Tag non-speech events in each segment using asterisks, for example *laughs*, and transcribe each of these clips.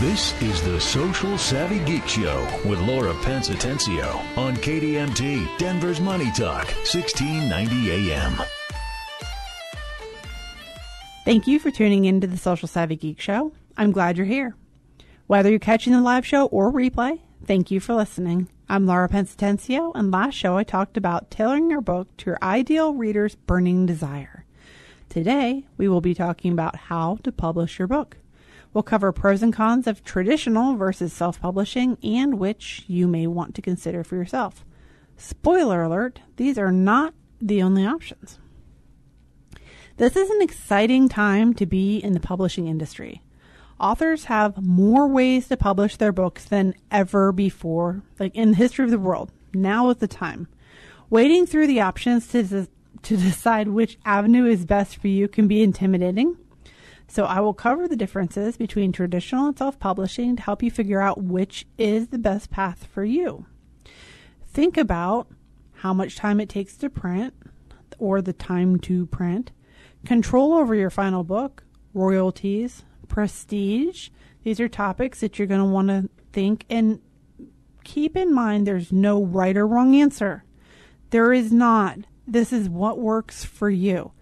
This is the Social Savvy Geek Show with Laura Pence Atencio on KDMT, Denver's Money Talk, 1690 AM. Thank you for tuning in to the Social Savvy Geek Show. I'm glad you're here. Whether you're catching the live show or replay, thank you for listening. I'm Laura Pence Atencio, and last show I talked about tailoring your book to your ideal reader's burning desire. Today, we will be talking about how to publish your book. We'll cover pros and cons of traditional versus self publishing and which you may want to consider for yourself. Spoiler alert, these are not the only options. This is an exciting time to be in the publishing industry. Authors have more ways to publish their books than ever before, like in the history of the world. Now is the time. Wading through the options to to decide which avenue is best for you can be intimidating. So I will cover the differences between traditional and self-publishing to help you figure out which is the best path for you. Think about how much time it takes to print or the time to print, control over your final book, royalties, prestige. These are topics that you're going to want to think and keep in mind there's no right or wrong answer. There is not this is what works for you.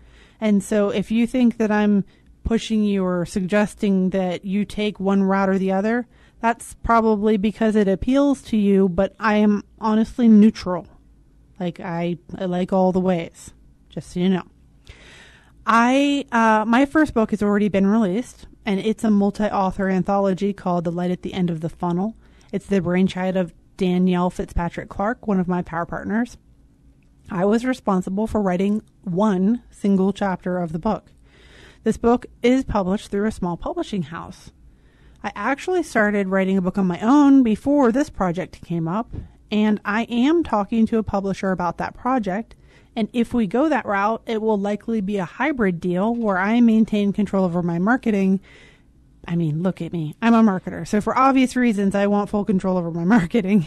And so if you think that I'm pushing you or suggesting that you take one route or the other, that's probably because it appeals to you, but I am honestly neutral. Like I, I like all the ways, just so you know. I uh, my first book has already been released, and it's a multi-author anthology called "The Light at the End of the Funnel." It's the brainchild of Danielle Fitzpatrick Clark, one of my power partners. I was responsible for writing one single chapter of the book. This book is published through a small publishing house. I actually started writing a book on my own before this project came up, and I am talking to a publisher about that project. And if we go that route, it will likely be a hybrid deal where I maintain control over my marketing. I mean, look at me. I'm a marketer. So, for obvious reasons, I want full control over my *laughs* marketing.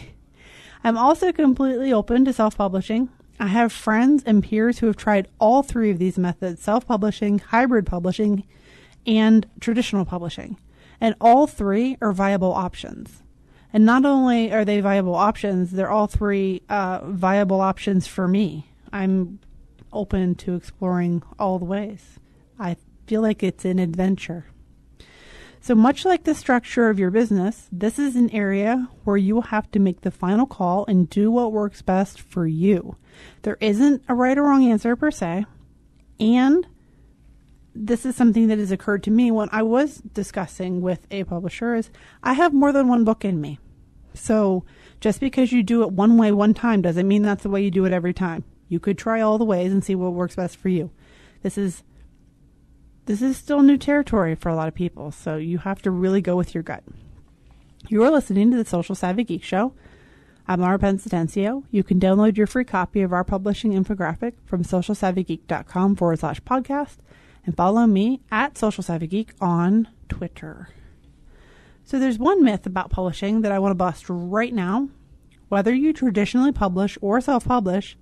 I'm also completely open to self publishing. I have friends and peers who have tried all three of these methods self publishing, hybrid publishing, and traditional publishing. And all three are viable options. And not only are they viable options, they're all three uh, viable options for me. I'm open to exploring all the ways. I feel like it's an adventure. So, much like the structure of your business, this is an area where you will have to make the final call and do what works best for you. There isn't a right or wrong answer per se. And this is something that has occurred to me when I was discussing with a publisher is I have more than one book in me. So, just because you do it one way one time doesn't mean that's the way you do it every time. You could try all the ways and see what works best for you. This is this is still new territory for a lot of people, so you have to really go with your gut. You are listening to the Social Savvy Geek Show. I'm Laura Pence Atencio. You can download your free copy of our publishing infographic from socialsavvygeek.com forward slash podcast and follow me at Social Savvy Geek on Twitter. So there's one myth about publishing that I want to bust right now. Whether you traditionally publish or self publish,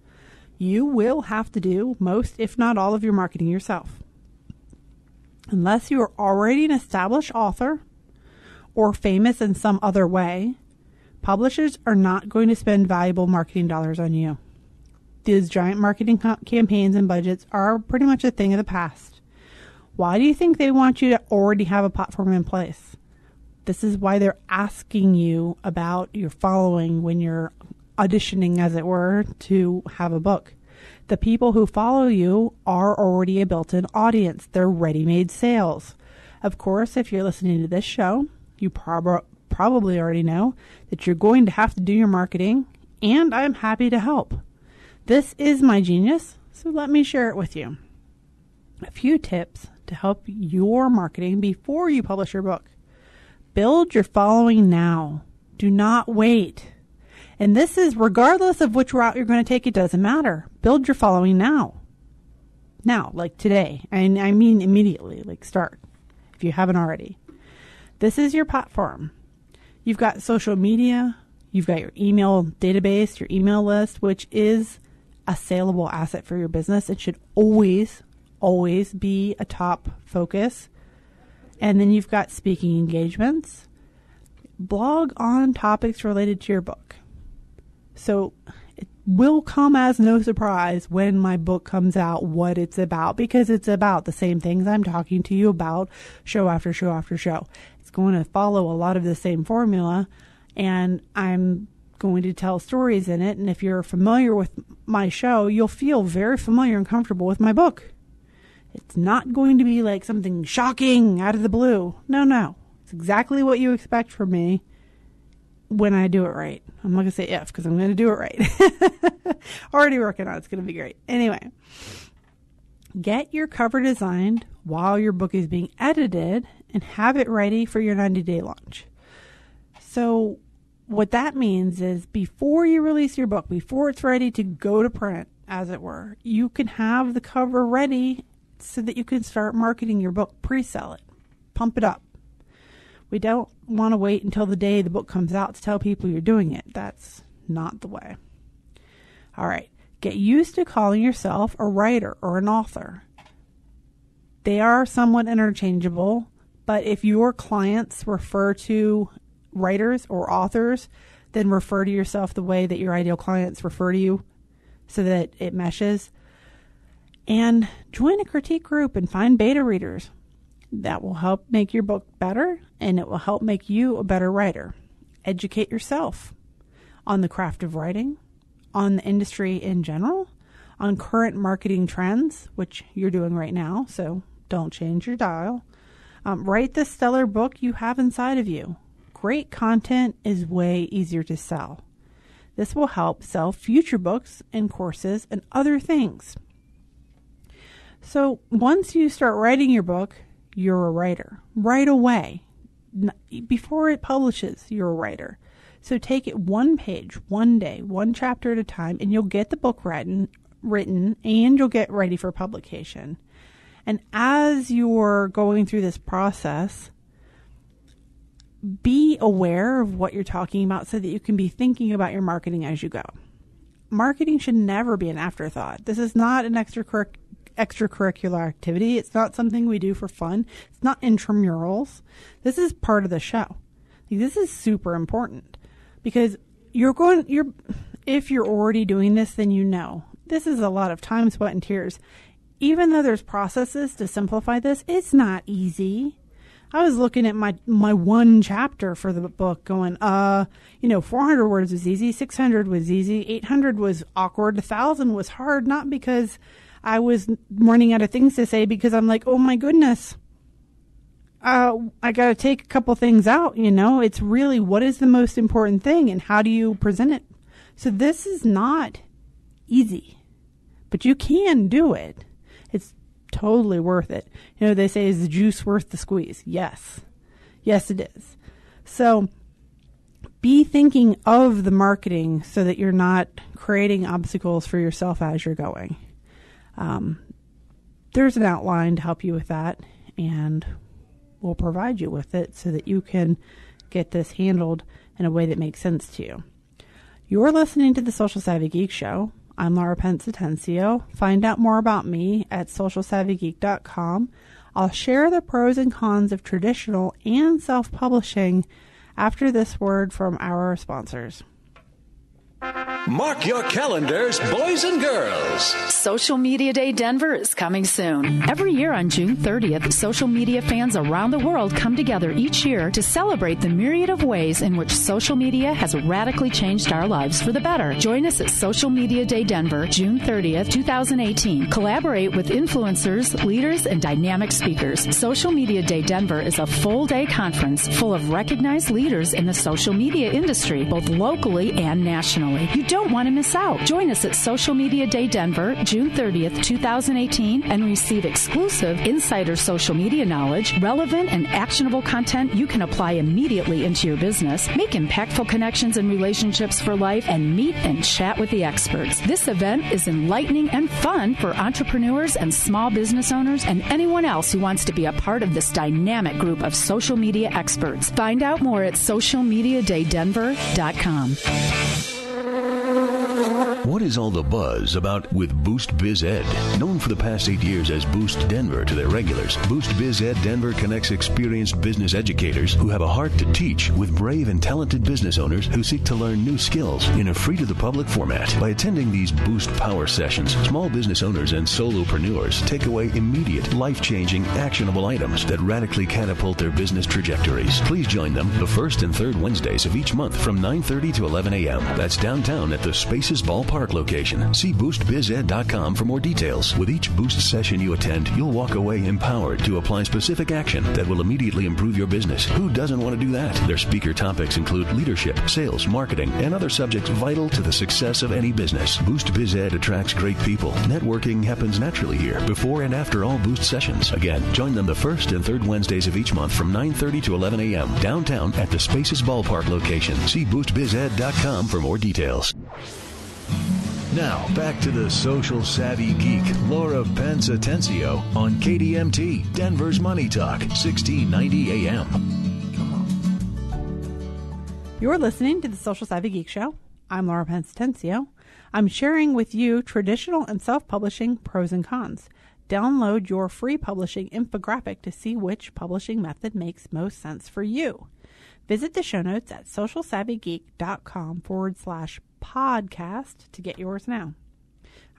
you will have to do most, if not all, of your marketing yourself. Unless you are already an established author or famous in some other way, publishers are not going to spend valuable marketing dollars on you. These giant marketing co- campaigns and budgets are pretty much a thing of the past. Why do you think they want you to already have a platform in place? This is why they're asking you about your following when you're auditioning, as it were, to have a book. The people who follow you are already a built in audience, they're ready made sales. Of course, if you're listening to this show, you prob- probably already know that you're going to have to do your marketing, and I'm happy to help. This is my genius, so let me share it with you. A few tips to help your marketing before you publish your book. Build your following now. Do not wait. And this is regardless of which route you're going to take, it doesn't matter. Build your following now. Now, like today. And I mean immediately, like start if you haven't already. This is your platform. You've got social media, you've got your email database, your email list, which is a saleable asset for your business. It should always, always be a top focus. And then you've got speaking engagements, blog on topics related to your book. So it will come as no surprise when my book comes out what it's about because it's about the same things I'm talking to you about show after show after show. It's going to follow a lot of the same formula and I'm going to tell stories in it. And if you're familiar with my show, you'll feel very familiar and comfortable with my book. It's not going to be like something shocking out of the blue. No, no. It's exactly what you expect from me when I do it right. I'm not going to say if because I'm going to do it right. *laughs* Already working on it. It's going to be great. Anyway, get your cover designed while your book is being edited and have it ready for your 90 day launch. So, what that means is before you release your book, before it's ready to go to print, as it were, you can have the cover ready so that you can start marketing your book, pre sell it, pump it up. We don't want to wait until the day the book comes out to tell people you're doing it. That's not the way. All right. Get used to calling yourself a writer or an author. They are somewhat interchangeable, but if your clients refer to writers or authors, then refer to yourself the way that your ideal clients refer to you so that it meshes. And join a critique group and find beta readers. That will help make your book better and it will help make you a better writer. Educate yourself on the craft of writing, on the industry in general, on current marketing trends, which you're doing right now, so don't change your dial. Um, write the stellar book you have inside of you. Great content is way easier to sell. This will help sell future books and courses and other things. So, once you start writing your book, you're a writer right away. Before it publishes, you're a writer. So, take it one page, one day, one chapter at a time, and you'll get the book written, written and you'll get ready for publication. And as you're going through this process, be aware of what you're talking about so that you can be thinking about your marketing as you go. Marketing should never be an afterthought. This is not an extracurricular extracurricular activity. It's not something we do for fun. It's not intramurals. This is part of the show. This is super important because you're going you're if you're already doing this then you know. This is a lot of time, sweat and tears. Even though there's processes to simplify this, it's not easy. I was looking at my my one chapter for the book, going, uh, you know, 400 words was easy, 600 was easy, 800 was awkward, 1,000 was hard, not because I was running out of things to say, because I'm like, oh my goodness, uh, I got to take a couple things out. You know, it's really what is the most important thing, and how do you present it. So this is not easy, but you can do it. It's totally worth it. You know, they say, is the juice worth the squeeze? Yes. Yes, it is. So be thinking of the marketing so that you're not creating obstacles for yourself as you're going. Um, there's an outline to help you with that, and we'll provide you with it so that you can get this handled in a way that makes sense to you. You're listening to the Social Savvy Geek Show. I'm Laura Pence Atencio. Find out more about me at socialsavvygeek.com. I'll share the pros and cons of traditional and self publishing after this word from our sponsors. Mark your calendars, boys and girls. Social Media Day Denver is coming soon. Every year on June 30th, social media fans around the world come together each year to celebrate the myriad of ways in which social media has radically changed our lives for the better. Join us at Social Media Day Denver, June 30th, 2018. Collaborate with influencers, leaders, and dynamic speakers. Social Media Day Denver is a full day conference full of recognized leaders in the social media industry, both locally and nationally. You don't want to miss out. Join us at Social Media Day Denver, June 30th, 2018, and receive exclusive insider social media knowledge, relevant and actionable content you can apply immediately into your business, make impactful connections and relationships for life, and meet and chat with the experts. This event is enlightening and fun for entrepreneurs and small business owners and anyone else who wants to be a part of this dynamic group of social media experts. Find out more at socialmediadaydenver.com. What is all the buzz about with Boost Biz Ed? Known for the past eight years as Boost Denver to their regulars, Boost Biz Ed Denver connects experienced business educators who have a heart to teach with brave and talented business owners who seek to learn new skills in a free to the public format. By attending these Boost Power sessions, small business owners and solopreneurs take away immediate, life changing, actionable items that radically catapult their business trajectories. Please join them the first and third Wednesdays of each month from 9:30 to 11 a.m. That's downtown at the Spaces Ballpark location. See boostbized.com for more details. With each Boost session you attend, you'll walk away empowered to apply specific action that will immediately improve your business. Who doesn't want to do that? Their speaker topics include leadership, sales, marketing, and other subjects vital to the success of any business. Boost Biz Ed attracts great people. Networking happens naturally here, before and after all Boost sessions. Again, join them the first and third Wednesdays of each month from 9:30 to 11 a.m. downtown at the Spaces Ballpark location. See boostbized.com for more details. Now, back to the social savvy geek, Laura Pence Atencio on KDMT, Denver's Money Talk, 1690 AM. You're listening to the Social Savvy Geek Show. I'm Laura Pence Atencio. I'm sharing with you traditional and self publishing pros and cons. Download your free publishing infographic to see which publishing method makes most sense for you. Visit the show notes at socialsavvygeek.com forward slash podcast to get yours now.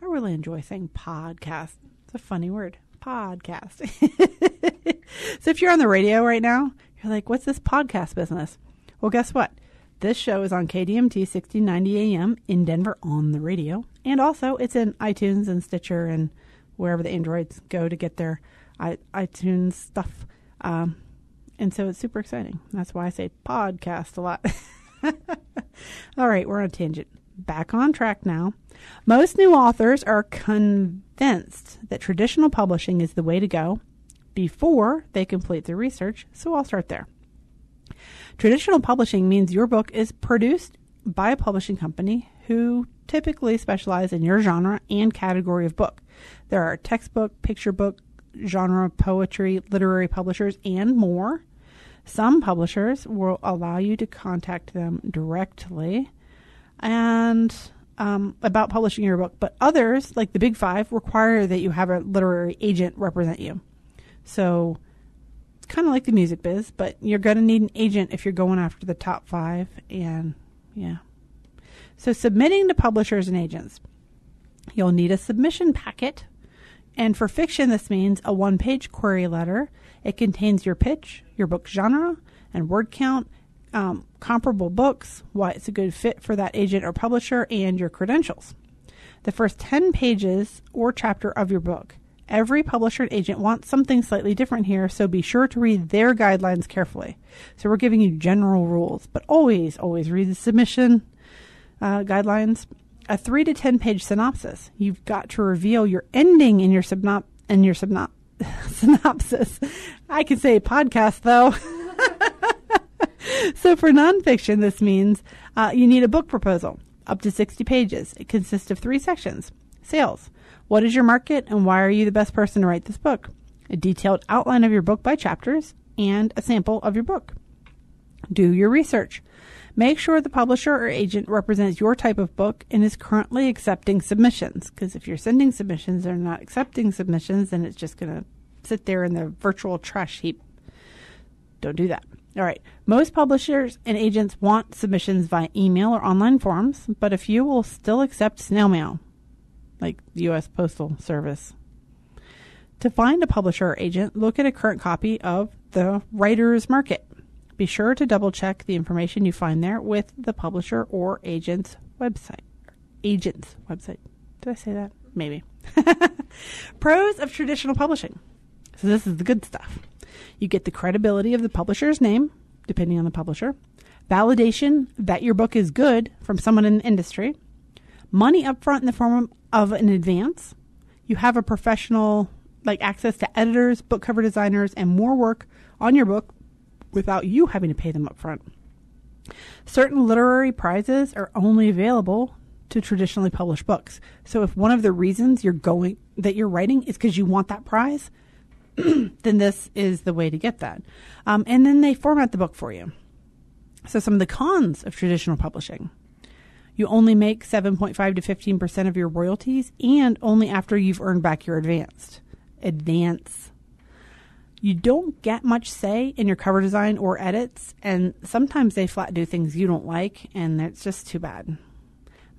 I really enjoy saying podcast. It's a funny word. Podcast. *laughs* so if you're on the radio right now, you're like, what's this podcast business? Well, guess what? This show is on KDMT 1690 AM in Denver on the radio. And also, it's in iTunes and Stitcher and wherever the Androids go to get their iTunes stuff. Um, and so it's super exciting. That's why I say podcast a lot. *laughs* *laughs* All right, we're on a tangent. Back on track now. Most new authors are convinced that traditional publishing is the way to go before they complete their research, so I'll start there. Traditional publishing means your book is produced by a publishing company who typically specialize in your genre and category of book. There are textbook, picture book, genre, poetry, literary publishers, and more. Some publishers will allow you to contact them directly and um, about publishing your book, but others, like the big five, require that you have a literary agent represent you. So it's kind of like the music biz, but you're going to need an agent if you're going after the top five. And yeah. So submitting to publishers and agents, you'll need a submission packet. And for fiction, this means a one page query letter. It contains your pitch, your book genre, and word count, um, comparable books, why it's a good fit for that agent or publisher, and your credentials. The first 10 pages or chapter of your book. Every publisher and agent wants something slightly different here, so be sure to read their guidelines carefully. So we're giving you general rules, but always, always read the submission uh, guidelines. A three to ten page synopsis. You've got to reveal your ending in your subnop in your subnop *laughs* synopsis. I can say podcast though. *laughs* so for nonfiction, this means uh, you need a book proposal up to 60 pages. It consists of three sections sales. What is your market and why are you the best person to write this book? A detailed outline of your book by chapters and a sample of your book. Do your research. Make sure the publisher or agent represents your type of book and is currently accepting submissions. Because if you're sending submissions, they're not accepting submissions, then it's just going to sit there in the virtual trash heap. Don't do that. All right. Most publishers and agents want submissions via email or online forms, but a few will still accept snail mail, like the U.S. Postal Service. To find a publisher or agent, look at a current copy of the Writer's Market. Be sure to double check the information you find there with the publisher or agent's website. Agent's website. Did I say that? Maybe. *laughs* Pros of traditional publishing. So, this is the good stuff. You get the credibility of the publisher's name, depending on the publisher, validation that your book is good from someone in the industry, money upfront in the form of an advance. You have a professional, like access to editors, book cover designers, and more work on your book without you having to pay them up front. Certain literary prizes are only available to traditionally published books. So if one of the reasons you're going that you're writing is because you want that prize, *clears throat* then this is the way to get that. Um, and then they format the book for you. So some of the cons of traditional publishing. You only make 7.5 to 15% of your royalties and only after you've earned back your advanced. Advance. You don't get much say in your cover design or edits, and sometimes they flat do things you don't like, and it's just too bad.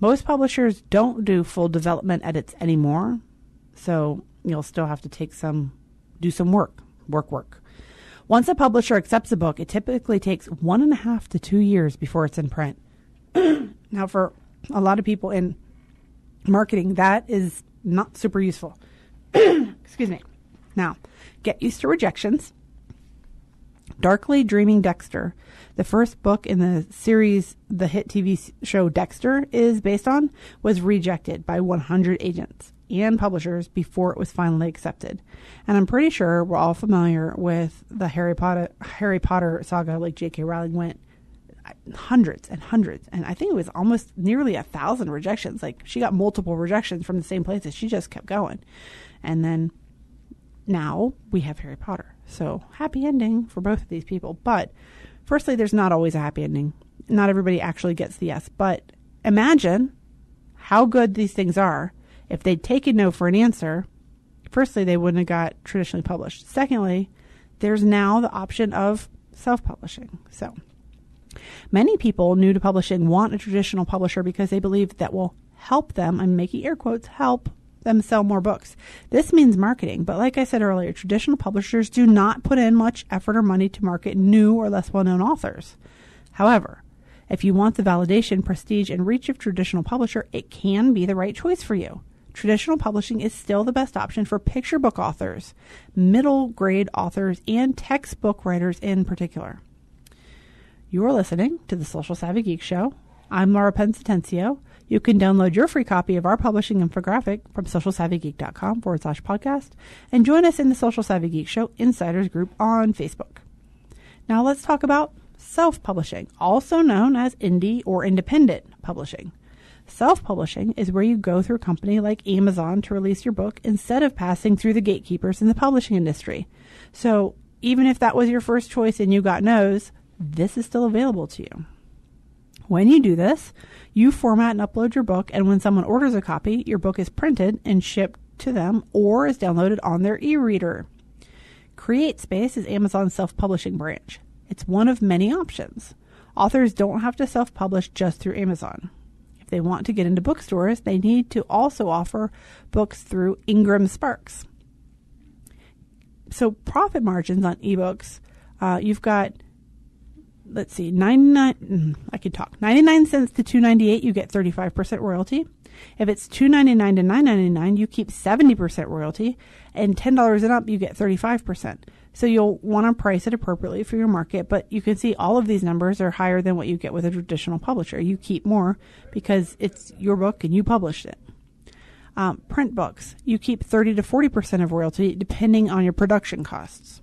Most publishers don't do full development edits anymore, so you'll still have to take some, do some work, work, work. Once a publisher accepts a book, it typically takes one and a half to two years before it's in print. *clears throat* now, for a lot of people in marketing, that is not super useful. *clears throat* Excuse me. Now, get used to rejections. Darkly Dreaming Dexter, the first book in the series the hit TV show Dexter is based on, was rejected by 100 agents and publishers before it was finally accepted. And I'm pretty sure we're all familiar with the Harry Potter Harry Potter saga like J.K. Rowling went hundreds and hundreds and I think it was almost nearly a thousand rejections. Like she got multiple rejections from the same places. She just kept going. And then now we have Harry Potter. So happy ending for both of these people. But firstly, there's not always a happy ending. Not everybody actually gets the yes. But imagine how good these things are if they'd taken no for an answer, firstly, they wouldn't have got traditionally published. Secondly, there's now the option of self publishing. So many people new to publishing want a traditional publisher because they believe that will help them, I'm making air quotes, help them sell more books. This means marketing, but like I said earlier, traditional publishers do not put in much effort or money to market new or less well known authors. However, if you want the validation, prestige, and reach of traditional publisher, it can be the right choice for you traditional publishing is still the best option for picture book authors, middle grade authors, and textbook writers in particular. You are listening to the Social Savvy Geek Show. I'm Laura Pence Atencio. You can download your free copy of our publishing infographic from socialsavvygeek.com forward slash podcast and join us in the Social Savvy Geek Show Insiders group on Facebook. Now let's talk about self publishing, also known as indie or independent publishing. Self publishing is where you go through a company like Amazon to release your book instead of passing through the gatekeepers in the publishing industry. So, even if that was your first choice and you got no's, this is still available to you. When you do this, you format and upload your book, and when someone orders a copy, your book is printed and shipped to them or is downloaded on their e reader. CreateSpace is Amazon's self publishing branch. It's one of many options. Authors don't have to self publish just through Amazon If they want to get into bookstores, they need to also offer books through Ingram Sparks. So, profit margins on ebooks, uh, you've got, let's see, 99, mm, I could talk, 99 cents to 298 you get 35% royalty. If it's 299 to 999 you keep 70% royalty. And $10 and up, you get 35%. So you'll want to price it appropriately for your market, but you can see all of these numbers are higher than what you get with a traditional publisher. You keep more because it's your book and you published it. Um, print books, you keep 30 to 40% of royalty depending on your production costs.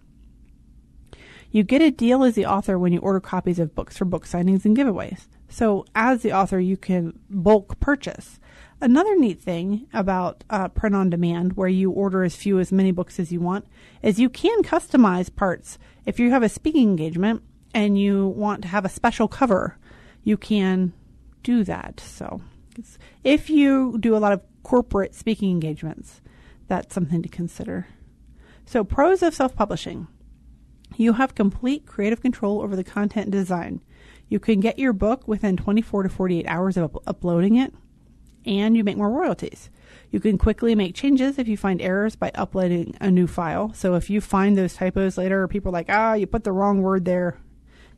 You get a deal as the author when you order copies of books for book signings and giveaways. So, as the author, you can bulk purchase. Another neat thing about uh, print on demand, where you order as few as many books as you want, is you can customize parts. If you have a speaking engagement and you want to have a special cover, you can do that. So, if you do a lot of corporate speaking engagements, that's something to consider. So, pros of self publishing you have complete creative control over the content design. You can get your book within 24 to 48 hours of up- uploading it and you make more royalties. You can quickly make changes if you find errors by uploading a new file. So if you find those typos later, or people are like, ah, you put the wrong word there,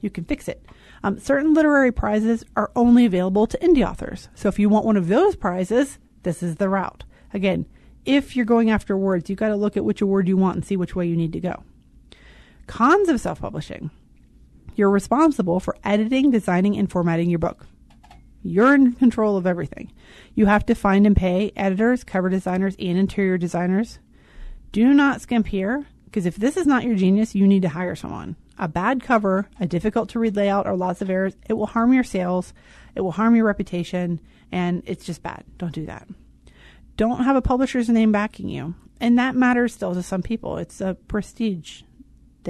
you can fix it. Um, certain literary prizes are only available to indie authors. So if you want one of those prizes, this is the route. Again, if you're going after awards, you've got to look at which award you want and see which way you need to go. Cons of self publishing you're responsible for editing, designing, and formatting your book. You're in control of everything. You have to find and pay editors, cover designers, and interior designers. Do not skimp here, because if this is not your genius, you need to hire someone. A bad cover, a difficult to read layout, or lots of errors, it will harm your sales, it will harm your reputation, and it's just bad. Don't do that. Don't have a publisher's name backing you. And that matters still to some people. It's a prestige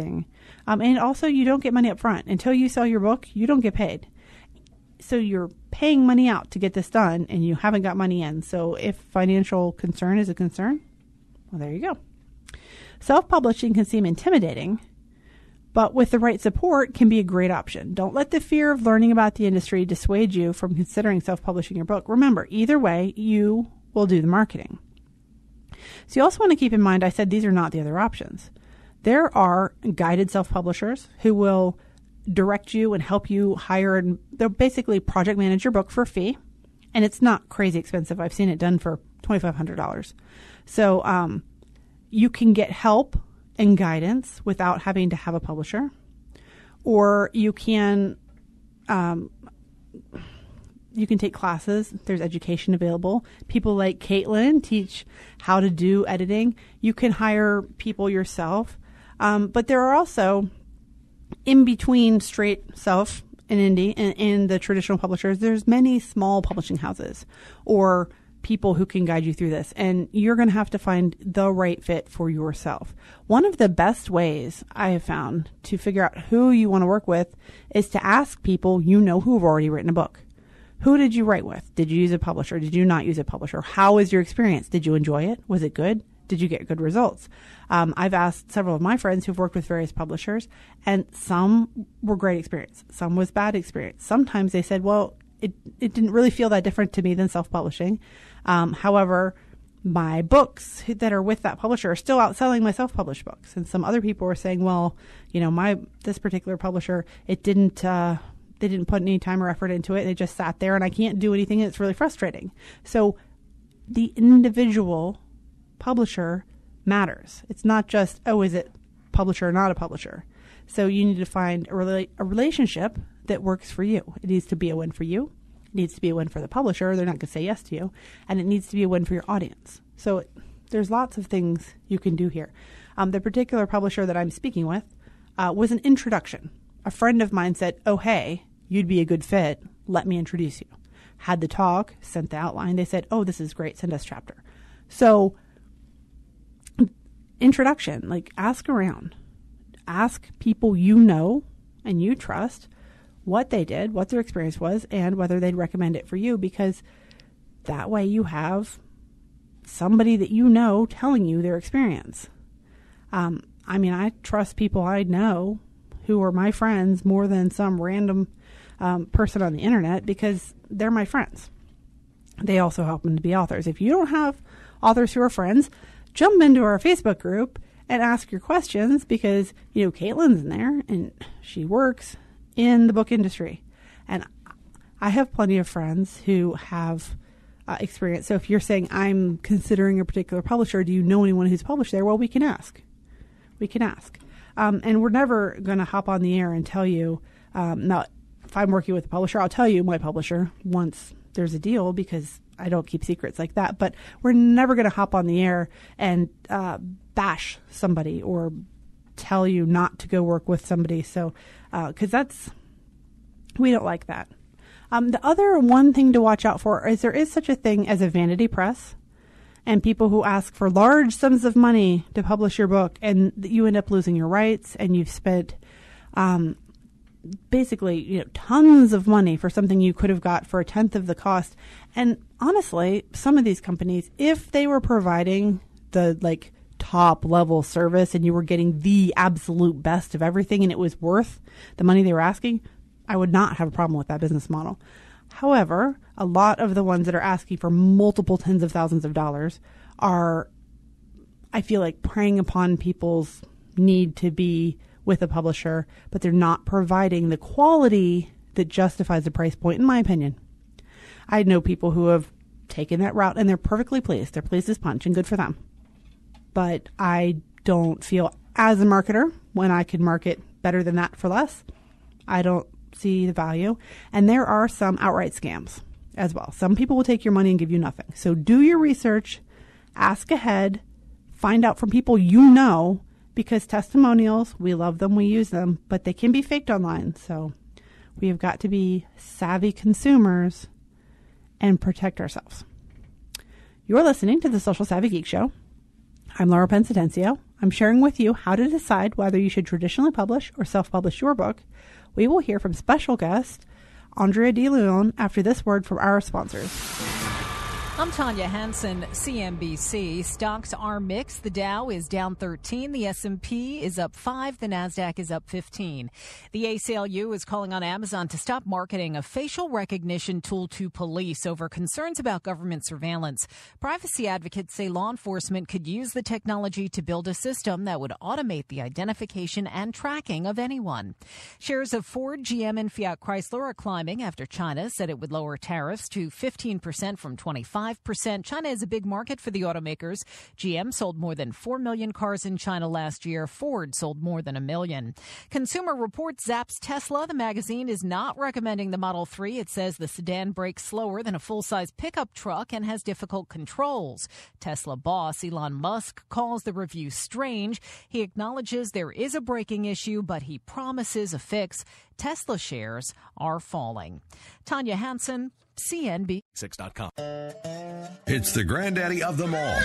thing. Um, and also, you don't get money up front. Until you sell your book, you don't get paid so you're paying money out to get this done and you haven't got money in. So if financial concern is a concern, well, there you go. Self publishing can seem intimidating, but with the right support can be a great option. Don't let the fear of learning about the industry dissuade you from considering self publishing your book. Remember, either way, you will do the marketing. So you also want to keep in mind I said these are not the other options. There are guided self publishers who will direct you and help you hire and they'll basically project manage your book for a fee. And it's not crazy expensive. I've seen it done for $2,500. So um, you can get help and guidance without having to have a publisher. Or you can um, you can take classes. There's education available. People like Caitlin teach how to do editing. You can hire people yourself. Um, but there are also in between straight self and indie and, and the traditional publishers, there's many small publishing houses or people who can guide you through this. And you're going to have to find the right fit for yourself. One of the best ways I have found to figure out who you want to work with is to ask people you know who have already written a book. Who did you write with? Did you use a publisher? Did you not use a publisher? How was your experience? Did you enjoy it? Was it good? Did you get good results? Um, I've asked several of my friends who've worked with various publishers, and some were great experience, some was bad experience. Sometimes they said, "Well, it it didn't really feel that different to me than self publishing." Um, however, my books that are with that publisher are still outselling my self published books, and some other people were saying, "Well, you know, my this particular publisher, it didn't." Uh, they didn't put any time or effort into it. They just sat there and I can't do anything. And it's really frustrating. So the individual publisher matters. It's not just, oh, is it publisher or not a publisher? So you need to find a, rela- a relationship that works for you. It needs to be a win for you. It needs to be a win for the publisher. They're not going to say yes to you. And it needs to be a win for your audience. So there's lots of things you can do here. Um, the particular publisher that I'm speaking with uh, was an introduction. A friend of mine said, Oh, hey, you'd be a good fit. Let me introduce you. Had the talk, sent the outline. They said, Oh, this is great. Send us chapter. So introduction, like ask around. Ask people you know and you trust what they did, what their experience was, and whether they'd recommend it for you because that way you have somebody that you know telling you their experience. Um, I mean, I trust people I know who are my friends more than some random um, person on the internet because they're my friends. They also happen to be authors. If you don't have authors who are friends, jump into our Facebook group and ask your questions because, you know, Caitlin's in there and she works in the book industry. And I have plenty of friends who have uh, experience. So if you're saying, I'm considering a particular publisher, do you know anyone who's published there? Well, we can ask. We can ask. Um, and we're never going to hop on the air and tell you, um, now, if I'm working with a publisher, I'll tell you my publisher once there's a deal because I don't keep secrets like that, but we're never going to hop on the air and uh, bash somebody or tell you not to go work with somebody. So, because uh, that's, we don't like that. Um, the other one thing to watch out for is there is such a thing as a vanity press and people who ask for large sums of money to publish your book and you end up losing your rights and you've spent um, basically you know tons of money for something you could have got for a tenth of the cost and honestly some of these companies if they were providing the like top level service and you were getting the absolute best of everything and it was worth the money they were asking i would not have a problem with that business model however a lot of the ones that are asking for multiple tens of thousands of dollars are i feel like preying upon people's need to be with a publisher, but they're not providing the quality that justifies the price point, in my opinion. I know people who have taken that route and they're perfectly pleased. They're pleased as punch and good for them. But I don't feel as a marketer when I could market better than that for less. I don't see the value. And there are some outright scams as well. Some people will take your money and give you nothing. So do your research, ask ahead, find out from people you know because testimonials, we love them, we use them, but they can be faked online. So we have got to be savvy consumers and protect ourselves. You're listening to the Social Savvy Geek Show. I'm Laura Pence Atencio. I'm sharing with you how to decide whether you should traditionally publish or self publish your book. We will hear from special guest Andrea DeLeon after this word from our sponsors. I'm Tanya Hanson, CNBC. Stocks are mixed. The Dow is down 13, the S&P is up 5, the Nasdaq is up 15. The ACLU is calling on Amazon to stop marketing a facial recognition tool to police over concerns about government surveillance. Privacy advocates say law enforcement could use the technology to build a system that would automate the identification and tracking of anyone. Shares of Ford, GM and Fiat Chrysler are climbing after China said it would lower tariffs to 15% from 25 5%. China is a big market for the automakers. GM sold more than 4 million cars in China last year. Ford sold more than a million. Consumer Reports zaps Tesla. The magazine is not recommending the Model 3. It says the sedan brakes slower than a full size pickup truck and has difficult controls. Tesla boss Elon Musk calls the review strange. He acknowledges there is a braking issue, but he promises a fix. Tesla shares are falling. Tanya Hanson, CNBC.com. It's the granddaddy of them all.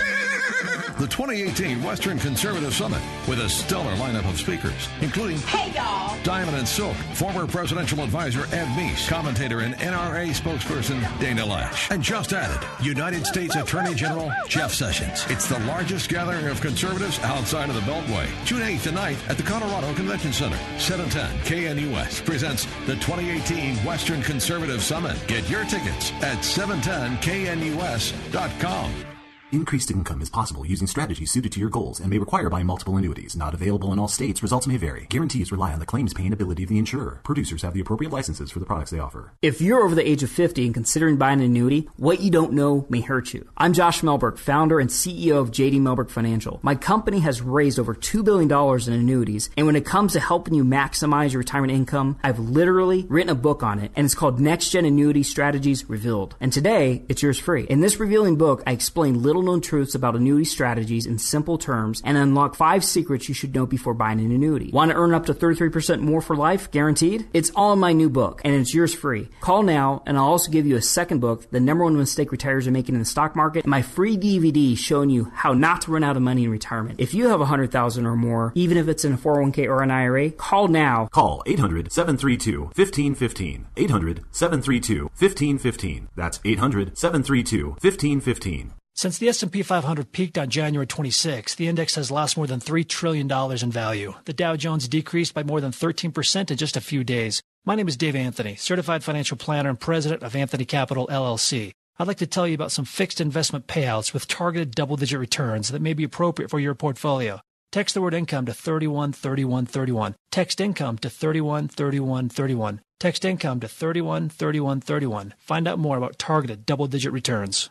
The 2018 Western Conservative Summit with a stellar lineup of speakers, including Hey y'all! Diamond and Silk, former presidential advisor Ed Meese, commentator and NRA spokesperson Dana Loesch, and just added, United States Attorney General Jeff Sessions. It's the largest gathering of conservatives outside of the Beltway. June 8th and 9th at the Colorado Convention Center. 710 KNUS presents the 2018 Western Conservative Summit. Get your tickets at 710knus.com. Increased income is possible using strategies suited to your goals and may require buying multiple annuities. Not available in all states. Results may vary. Guarantees rely on the claims paying ability of the insurer. Producers have the appropriate licenses for the products they offer. If you're over the age of 50 and considering buying an annuity, what you don't know may hurt you. I'm Josh Mellberg, founder and CEO of JD Mellberg Financial. My company has raised over $2 billion in annuities, and when it comes to helping you maximize your retirement income, I've literally written a book on it, and it's called Next Gen Annuity Strategies Revealed. And today, it's yours free. In this revealing book, I explain little known truths about annuity strategies in simple terms and unlock five secrets you should know before buying an annuity. Want to earn up to 33% more for life, guaranteed? It's all in my new book, and it's yours free. Call now, and I'll also give you a second book, The Number One Mistake Retirees Are Making in the Stock Market, and my free DVD showing you how not to run out of money in retirement. If you have 100000 or more, even if it's in a 401k or an IRA, call now. Call 800 732 1515. 800 732 1515. That's 800 732 1515. Since the S&P 500 peaked on January 26, the index has lost more than $3 trillion in value. The Dow Jones decreased by more than 13% in just a few days. My name is Dave Anthony, certified financial planner and president of Anthony Capital LLC. I'd like to tell you about some fixed investment payouts with targeted double-digit returns that may be appropriate for your portfolio. Text the word income to 313131. Text income to 313131. Text income to 313131. Find out more about targeted double-digit returns.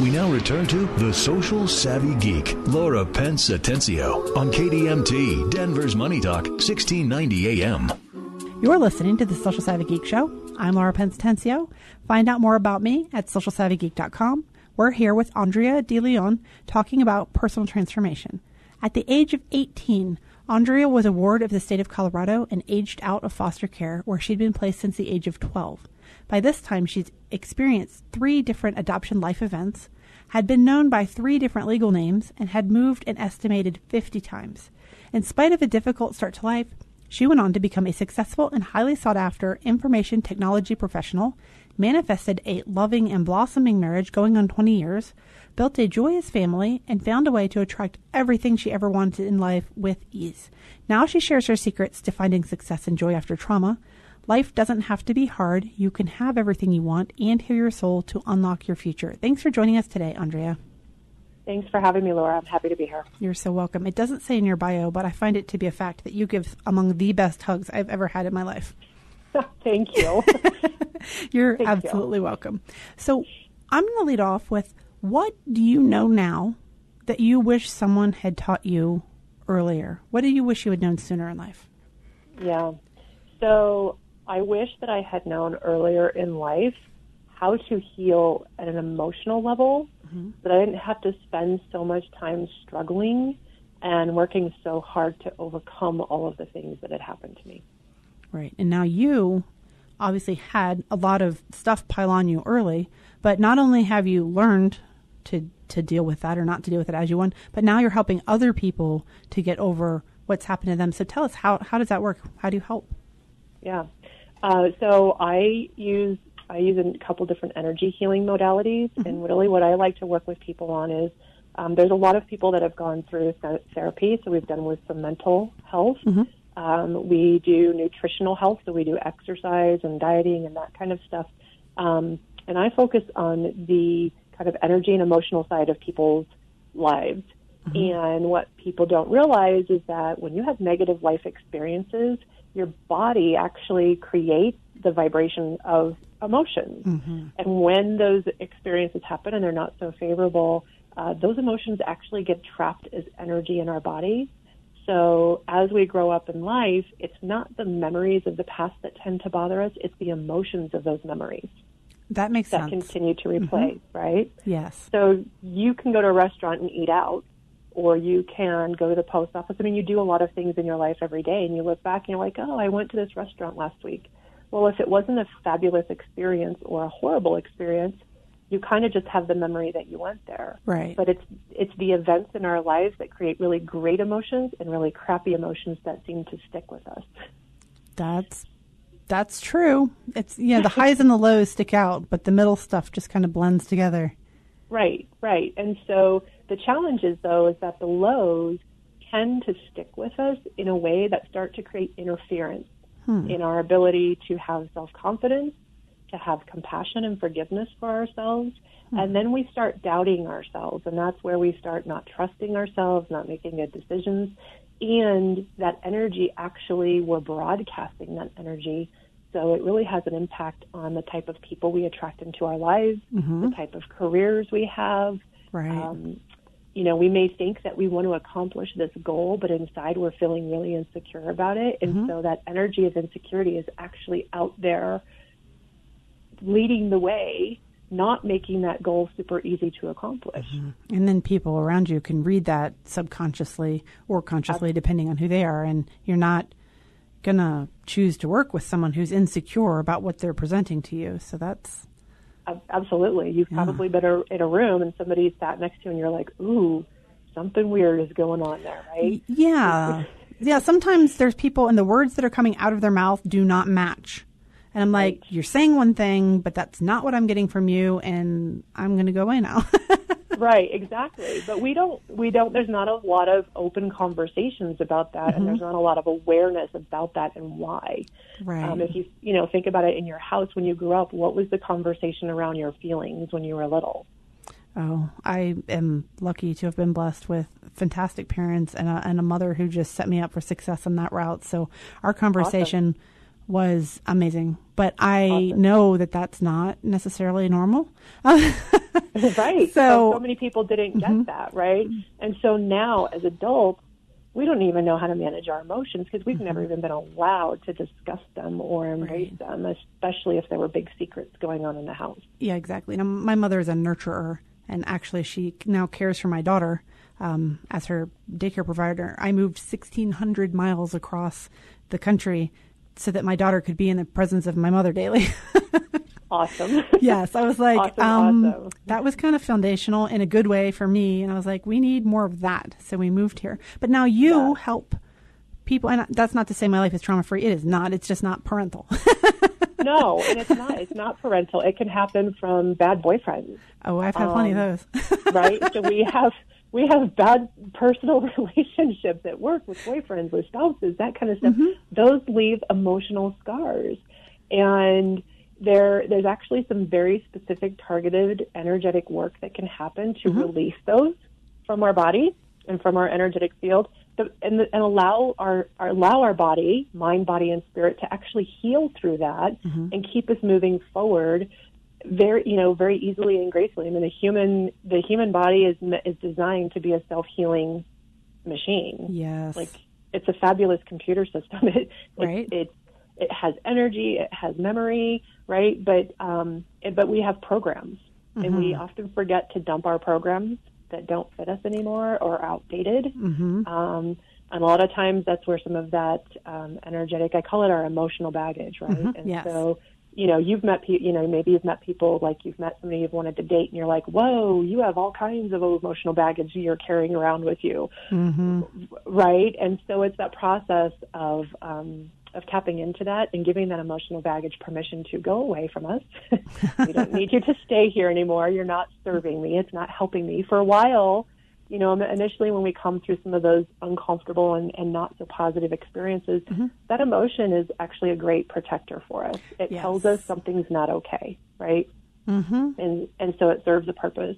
We now return to The Social Savvy Geek, Laura Pence Atencio, on KDMT, Denver's Money Talk, 1690 AM. You're listening to The Social Savvy Geek Show. I'm Laura Pence Atencio. Find out more about me at socialsavvygeek.com. We're here with Andrea DeLeon talking about personal transformation. At the age of 18, Andrea was a ward of the state of Colorado and aged out of foster care, where she'd been placed since the age of 12. By this time, she'd experienced three different adoption life events, had been known by three different legal names, and had moved an estimated 50 times. In spite of a difficult start to life, she went on to become a successful and highly sought after information technology professional, manifested a loving and blossoming marriage going on 20 years, built a joyous family, and found a way to attract everything she ever wanted in life with ease. Now she shares her secrets to finding success and joy after trauma, Life doesn't have to be hard. You can have everything you want and heal your soul to unlock your future. Thanks for joining us today, Andrea. Thanks for having me, Laura. I'm happy to be here. You're so welcome. It doesn't say in your bio, but I find it to be a fact that you give among the best hugs I've ever had in my life. *laughs* *laughs* Thank you. You're Thank absolutely you. welcome. So I'm going to lead off with what do you know now that you wish someone had taught you earlier? What do you wish you had known sooner in life? Yeah. So I wish that I had known earlier in life how to heal at an emotional level, mm-hmm. that I didn't have to spend so much time struggling and working so hard to overcome all of the things that had happened to me. Right. And now you obviously had a lot of stuff pile on you early, but not only have you learned to to deal with that or not to deal with it as you want, but now you're helping other people to get over what's happened to them. So tell us how how does that work? How do you help? Yeah. Uh, so I use I use a couple different energy healing modalities, mm-hmm. and really what I like to work with people on is um, there's a lot of people that have gone through therapy, so we've done with some mental health. Mm-hmm. Um, we do nutritional health, so we do exercise and dieting and that kind of stuff. Um, and I focus on the kind of energy and emotional side of people's lives. Mm-hmm. And what people don't realize is that when you have negative life experiences, your body actually creates the vibration of emotions. Mm-hmm. And when those experiences happen and they're not so favorable, uh, those emotions actually get trapped as energy in our body. So as we grow up in life, it's not the memories of the past that tend to bother us, it's the emotions of those memories. That makes that sense. continue to replay, mm-hmm. right? Yes. So you can go to a restaurant and eat out, or you can go to the post office. I mean, you do a lot of things in your life every day, and you look back and you're like, oh, I went to this restaurant last week. Well, if it wasn't a fabulous experience or a horrible experience, you kind of just have the memory that you went there. Right. But it's it's the events in our lives that create really great emotions and really crappy emotions that seem to stick with us. That's that's true. It's yeah, the highs and the lows stick out, but the middle stuff just kind of blends together. *laughs* Right, right. And so the challenge is though is that the lows tend to stick with us in a way that start to create interference hmm. in our ability to have self-confidence, to have compassion and forgiveness for ourselves. Hmm. And then we start doubting ourselves, and that's where we start not trusting ourselves, not making good decisions. And that energy actually, we're broadcasting that energy. So it really has an impact on the type of people we attract into our lives, mm-hmm. the type of careers we have. Right. Um, you know, we may think that we want to accomplish this goal, but inside we're feeling really insecure about it. And mm-hmm. so that energy of insecurity is actually out there leading the way, not making that goal super easy to accomplish. Mm-hmm. And then people around you can read that subconsciously or consciously, depending on who they are. And you're not going to choose to work with someone who's insecure about what they're presenting to you. So that's Absolutely. You've yeah. probably been a, in a room and somebody sat next to you and you're like, ooh, something weird is going on there, right? Yeah. *laughs* yeah. Sometimes there's people and the words that are coming out of their mouth do not match. And I'm like, you're saying one thing, but that's not what I'm getting from you, and I'm going to go away now. *laughs* right, exactly. But we don't, we don't. There's not a lot of open conversations about that, mm-hmm. and there's not a lot of awareness about that and why. Right. Um, if you, you know, think about it in your house when you grew up, what was the conversation around your feelings when you were little? Oh, I am lucky to have been blessed with fantastic parents and a, and a mother who just set me up for success on that route. So our conversation. Awesome was amazing. But I awesome. know that that's not necessarily normal. *laughs* right. *laughs* So, so, so, many people didn't get mm-hmm. that, right? And so now as adults, we don't even know how to manage our emotions because we've mm-hmm. never even been allowed to discuss them or embrace right. them, especially if there were big secrets going on in the house. Yeah, exactly. Now, my mother is a nurturer, and actually, she now cares for my daughter um, as her daycare provider. I moved 1,600 miles across the country so that my daughter could be in the presence of my mother daily. *laughs* awesome. yes, I was like, awesome, um, awesome. that was kind of foundational in a good way for me, and I was like, we need more of that. So we moved here. But now you yeah. help people, and that's not to say my life is trauma free. It is not. It's just not parental. *laughs* no, and it's not. It's not *laughs* parental. It can happen from bad boyfriends. Oh, I've had um, plenty of um, those. right. So we have we have bad personal *laughs* relationships at work with boyfriends, with spouses, that kind of stuff. Mm-hmm. Those leave emotional scars. And there, there's actually some very specific targeted energetic work that can happen to mm-hmm. release those from our body and from our energetic field and, and allow our, our, allow our body, mind, body, and spirit to actually heal through that mm-hmm. and keep us moving forward very you know very easily and gracefully. I mean, the human the human body is is designed to be a self healing machine. Yes, like it's a fabulous computer system. *laughs* It, right. It, it, it has energy. It has memory. Right. But um, it, but we have programs, mm-hmm. and we mm-hmm. often forget to dump our programs that don't fit us anymore or are outdated. Mm-hmm. Um, and a lot of times that's where some of that um, energetic, I call it our emotional baggage, right? Mm-hmm. And yes. so you know, you've met people, you know, maybe you've met people like you've met somebody you've wanted to date and you're like, whoa, you have all kinds of emotional baggage you're carrying around with you. Mm-hmm. Right. And so it's that process of, um, of tapping into that and giving that emotional baggage permission to go away from us. *laughs* we don't need you to stay here anymore. You're not serving me. It's not helping me. For a while, you know, initially when we come through some of those uncomfortable and, and not so positive experiences, mm-hmm. that emotion is actually a great protector for us. It yes. tells us something's not okay, right? Mm-hmm. And and so it serves a purpose.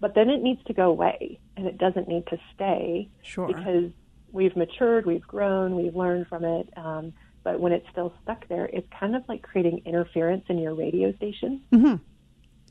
But then it needs to go away, and it doesn't need to stay sure. because we've matured, we've grown, we've learned from it. Um, but when it's still stuck there, it's kind of like creating interference in your radio station. Mm-hmm.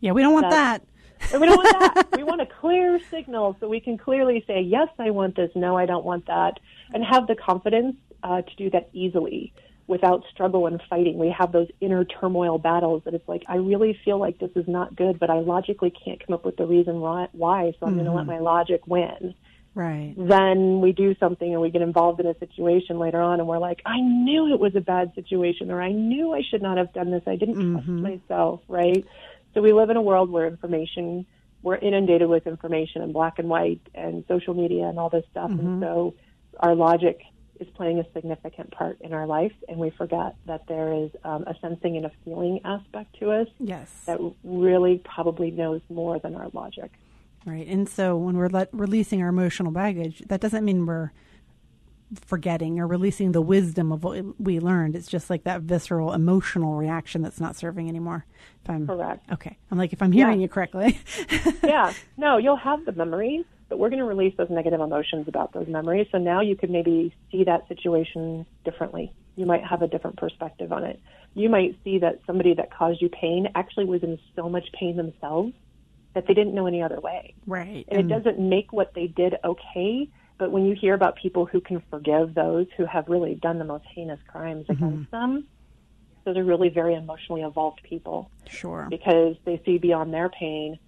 Yeah, we don't want That's, that. *laughs* we don't want that. *laughs* we want a clear signal so we can clearly say, yes, I want this, no, I don't want that, and have the confidence uh, to do that easily without struggle and fighting. We have those inner turmoil battles that it's like, I really feel like this is not good, but I logically can't come up with the reason why, so I'm mm-hmm. going to let my logic win. Right. Then we do something and we get involved in a situation later on and we're like, I knew it was a bad situation or I knew I should not have done this. I didn't trust mm-hmm. myself, right? So we live in a world where information, we're inundated with information and black and white and social media and all this stuff. Mm-hmm. And so our logic is playing a significant part in our life, and we forget that there is um, a sensing and a feeling aspect to us yes. that really probably knows more than our logic. Right. And so when we're let, releasing our emotional baggage, that doesn't mean we're forgetting or releasing the wisdom of what we learned. It's just like that visceral emotional reaction that's not serving anymore. If I'm correct. Okay. I'm like, if I'm hearing yeah. you correctly. *laughs* yeah. No, you'll have the memories, but we're going to release those negative emotions about those memories. So now you could maybe see that situation differently. You might have a different perspective on it. You might see that somebody that caused you pain actually was in so much pain themselves that they didn't know any other way. Right. And, and it mm. doesn't make what they did okay, but when you hear about people who can forgive those who have really done the most heinous crimes mm-hmm. against them, those are really very emotionally evolved people. Sure. Because they see beyond their pain,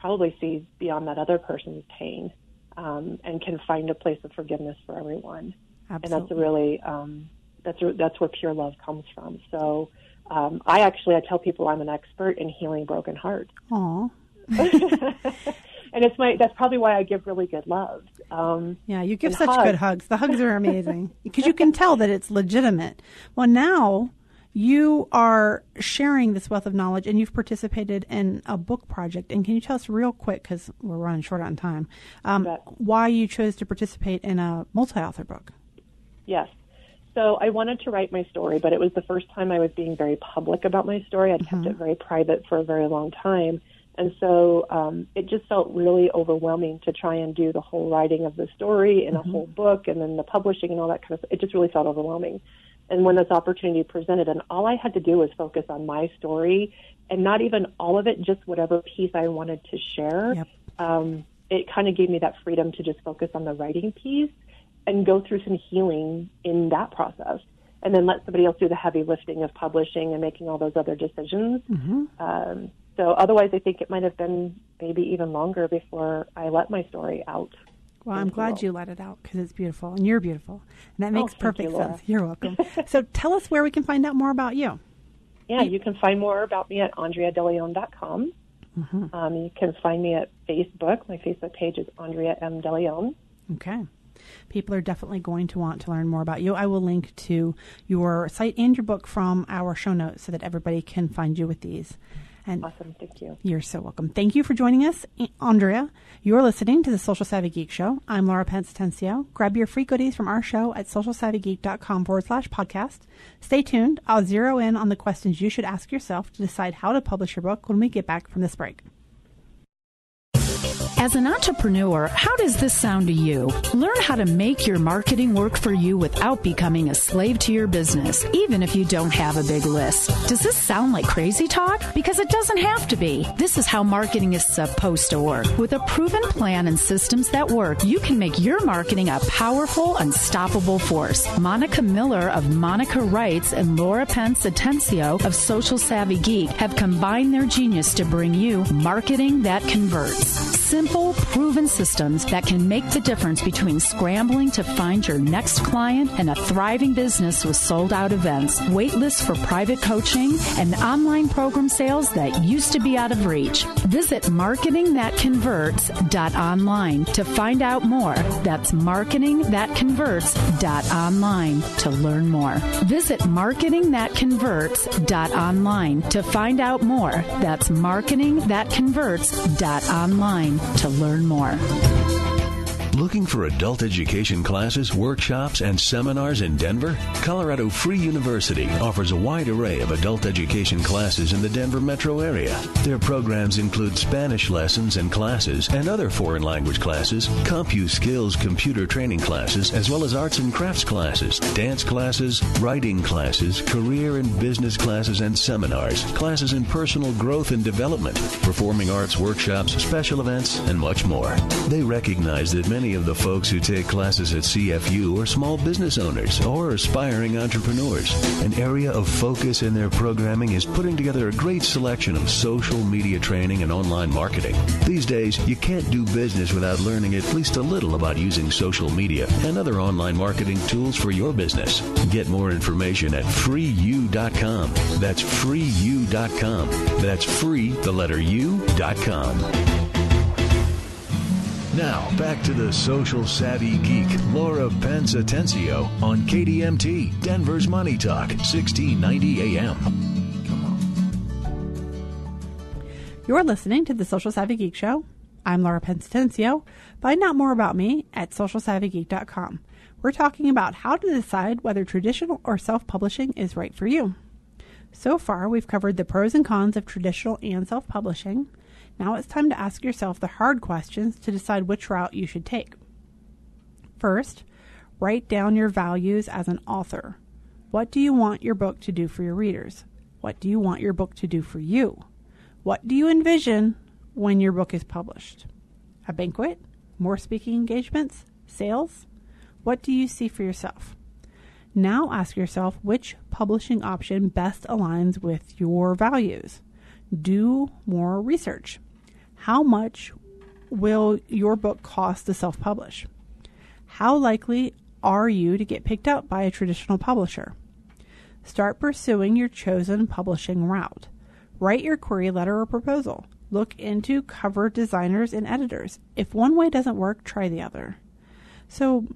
probably see beyond that other person's pain, um, and can find a place of forgiveness for everyone. Absolutely. And that's a really um, that's a, that's where pure love comes from. So. Um, I actually I tell people I'm an expert in healing broken hearts. Aww. *laughs* and it's my that's probably why I give really good love. Um, yeah, you give such hugs. good hugs. The hugs are amazing *laughs* because you can tell that it's legitimate. Well, now you are sharing this wealth of knowledge, and you've participated in a book project. And can you tell us real quick because we're running short on time, um, why you chose to participate in a multi-author book? Yes. So I wanted to write my story, but it was the first time I was being very public about my story. I'd mm-hmm. kept it very private for a very long time. And so um, it just felt really overwhelming to try and do the whole writing of the story and mm-hmm. a whole book and then the publishing and all that kind of stuff. It just really felt overwhelming. And when this opportunity presented, and all I had to do was focus on my story and not even all of it, just whatever piece I wanted to share, yep. um, it kind of gave me that freedom to just focus on the writing piece and go through some healing in that process and then let somebody else do the heavy lifting of publishing and making all those other decisions. Mm-hmm. Um, so otherwise, I think it might have been maybe even longer before I let my story out. Well, I'm glad you let it out because it's beautiful and you're beautiful. And that makes oh, perfect you, sense. You're welcome. *laughs* so tell us where we can find out more about you. Yeah, you can find more about me at AndreaDeLeon.com. Mm-hmm. Um, you can find me at Facebook. My Facebook page is Andrea M. DeLeon. Okay. People are definitely going to want to learn more about you. I will link to your site and your book from our show notes so that everybody can find you with these. And awesome. Thank you. You're so welcome. Thank you for joining us, Andrea. You're listening to the Social Savvy Geek Show. I'm Laura Pence Atencio. Grab your free goodies from our show at socialsavvygeek.com forward slash podcast. Stay tuned. I'll zero in on the questions you should ask yourself to decide how to publish your book when we get back from this break. As an entrepreneur, how does this sound to you? Learn how to make your marketing work for you without becoming a slave to your business, even if you don't have a big list. Does this sound like crazy talk? Because it doesn't have to be. This is how marketing is supposed to work. With a proven plan and systems that work, you can make your marketing a powerful, unstoppable force. Monica Miller of Monica Writes and Laura Pence Atencio of Social Savvy Geek have combined their genius to bring you marketing that converts. Simple proven systems that can make the difference between scrambling to find your next client and a thriving business with sold out events, waitlists for private coaching, and online program sales that used to be out of reach. Visit marketingthatconverts.online to find out more. That's marketingthatconverts.online to learn more. Visit marketingthatconverts.online to find out more. That's marketingthatconverts.online to learn more. Looking for adult education classes, workshops, and seminars in Denver? Colorado Free University offers a wide array of adult education classes in the Denver metro area. Their programs include Spanish lessons and classes and other foreign language classes, CompuSkills computer training classes, as well as arts and crafts classes, dance classes, writing classes, career and business classes and seminars, classes in personal growth and development, performing arts workshops, special events, and much more. They recognize that many of the folks who take classes at CFU are small business owners or aspiring entrepreneurs. An area of focus in their programming is putting together a great selection of social media training and online marketing. These days, you can't do business without learning at least a little about using social media and other online marketing tools for your business. Get more information at freeu.com. That's freeu.com. That's free, the letter u.com. Now, back to the social savvy geek, Laura Pence Atencio on KDMT, Denver's Money Talk, 1690 AM. You're listening to the Social Savvy Geek Show. I'm Laura Pence Atencio. Find out more about me at socialsavvygeek.com. We're talking about how to decide whether traditional or self publishing is right for you. So far, we've covered the pros and cons of traditional and self publishing now it's time to ask yourself the hard questions to decide which route you should take. First, write down your values as an author. What do you want your book to do for your readers? What do you want your book to do for you? What do you envision when your book is published? A banquet? More speaking engagements? Sales? What do you see for yourself? Now ask yourself which publishing option best aligns with your values. Do more research. How much will your book cost to self publish? How likely are you to get picked up by a traditional publisher? Start pursuing your chosen publishing route. Write your query letter or proposal. Look into cover designers and editors. If one way doesn't work, try the other. So,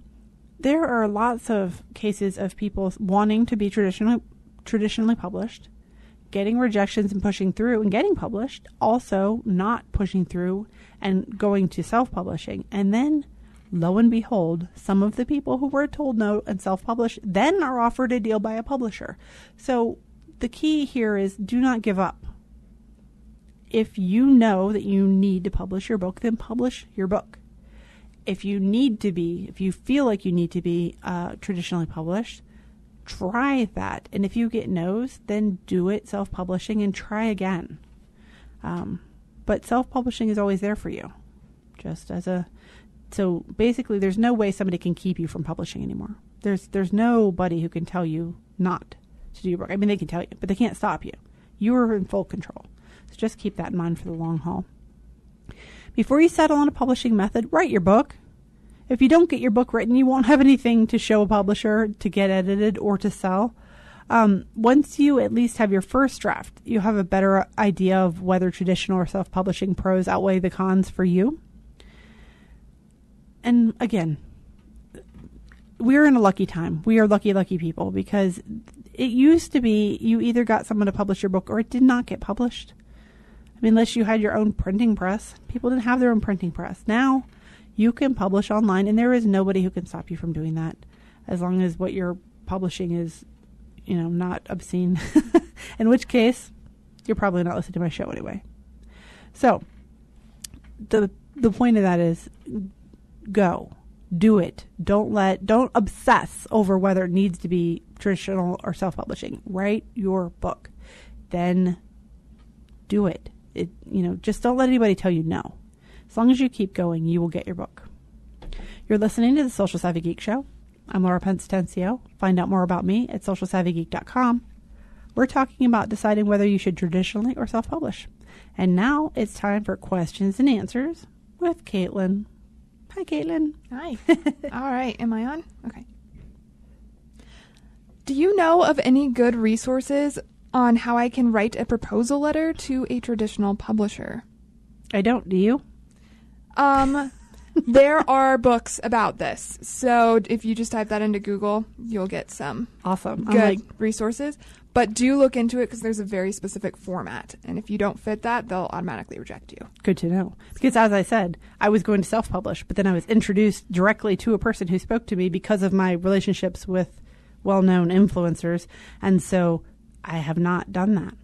there are lots of cases of people wanting to be traditionally traditionally published getting rejections and pushing through and getting published, also not pushing through and going to self publishing. And then, lo and behold, some of the people who were told no and self publish then are offered a deal by a publisher. So the key here is do not give up. If you know that you need to publish your book, then publish your book. If you need to be, if you feel like you need to be uh, traditionally published, try that. And if you get no's, then do it self publishing and try again. Um, but self publishing is always there for you. Just as a so basically there's no way somebody can keep you from publishing anymore. There's there's nobody who can tell you not to do your work. I mean they can tell you, but they can't stop you. You are in full control. So just keep that in mind for the long haul. Before you settle on a publishing method, write your book. If you don't get your book written, you won't have anything to show a publisher to get edited or to sell. Um, once you at least have your first draft, you have a better idea of whether traditional or self publishing pros outweigh the cons for you. And again, we're in a lucky time. We are lucky, lucky people because it used to be you either got someone to publish your book or it did not get published. I mean, unless you had your own printing press, people didn't have their own printing press. Now, you can publish online, and there is nobody who can stop you from doing that, as long as what you're publishing is, you know, not obscene. *laughs* In which case, you're probably not listening to my show anyway. So, the the point of that is, go, do it. Don't let, don't obsess over whether it needs to be traditional or self-publishing. Write your book, then do it. It, you know, just don't let anybody tell you no. As long as you keep going, you will get your book. You're listening to the Social Savvy Geek Show. I'm Laura Pence Atencio. Find out more about me at socialsavvygeek.com. We're talking about deciding whether you should traditionally or self publish. And now it's time for questions and answers with Caitlin. Hi, Caitlin. Hi. *laughs* All right. Am I on? Okay. Do you know of any good resources on how I can write a proposal letter to a traditional publisher? I don't. Do you? Um, there are books about this. So if you just type that into Google, you'll get some Awesome. Good like, resources. But do look into it because there's a very specific format. And if you don't fit that, they'll automatically reject you. good to know. Because as I said, I was going to self publish, but then I was introduced directly to a person who spoke to me because of my relationships with well known influencers. And so I have not done that.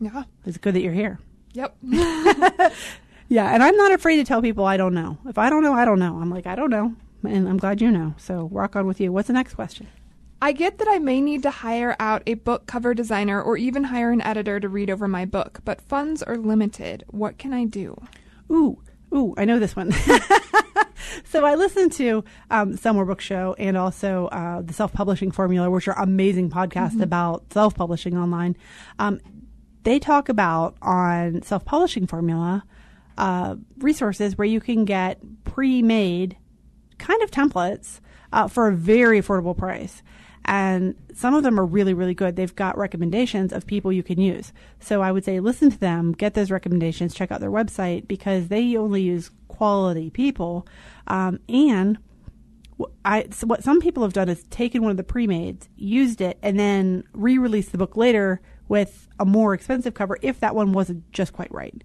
Yeah. It's good that you're here. Yep. *laughs* *laughs* Yeah, and I'm not afraid to tell people I don't know. If I don't know, I don't know. I'm like, I don't know. And I'm glad you know. So rock on with you. What's the next question? I get that I may need to hire out a book cover designer or even hire an editor to read over my book, but funds are limited. What can I do? Ooh, ooh, I know this one. *laughs* so I listened to um, Book Show and also uh, the Self Publishing Formula, which are amazing podcasts about self publishing online. Um, they talk about on Self Publishing Formula uh, resources where you can get pre made kind of templates uh, for a very affordable price. And some of them are really, really good. They've got recommendations of people you can use. So I would say listen to them, get those recommendations, check out their website because they only use quality people. Um, and I, so what some people have done is taken one of the pre-mades, used it, and then re-released the book later with a more expensive cover if that one wasn't just quite right.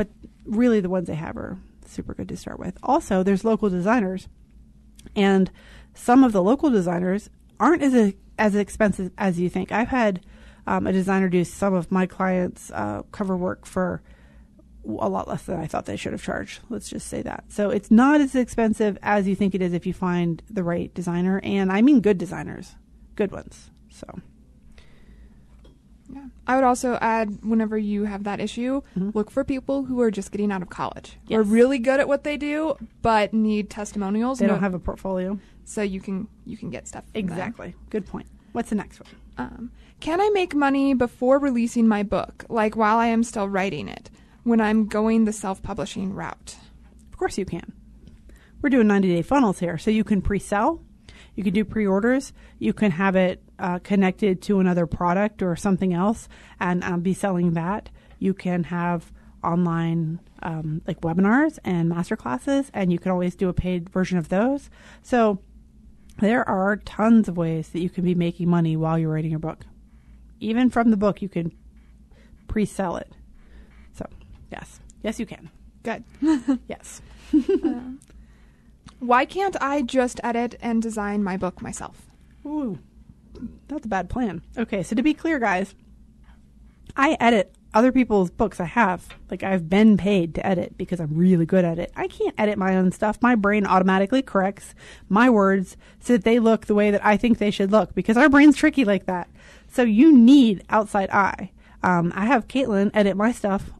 But really, the ones they have are super good to start with. Also, there's local designers, and some of the local designers aren't as as expensive as you think. I've had um, a designer do some of my clients' uh, cover work for a lot less than I thought they should have charged. Let's just say that. So it's not as expensive as you think it is if you find the right designer, and I mean good designers, good ones. So Yeah. I would also add whenever you have that issue, look for people who are just getting out of college. Who are Mm-hmm. Really good at what they do but need testimonials. they No- don't have a portfolio. so you can you can get stuff. them. Exactly. Good point. What's the next one? Um, can I make money before releasing my book, like while I am still writing it, when I'm going the self-publishing route? Of course you can. We're doing 90 day funnels here. So you can pre sell, you can do pre orders, you can have it uh, connected to another product or something else and um, be selling that. You can have online um, like webinars and master classes, and you can always do a paid version of those. So there are tons of ways that you can be making money while you're writing your book. Even from the book, you can pre sell it. So, yes. Yes, you can. Good. *laughs* Yes. Why can't I just edit and design my book myself? Ooh, that's a bad plan. Okay, so to be clear, guys, I edit other people's books. I have. Like, I've been paid to edit because I'm really good at it. I can't edit my own stuff. My brain automatically corrects my words so that they look the way that I think they should look because our brain's tricky like that. So you need outside eye. Um, I have Caitlin edit my stuff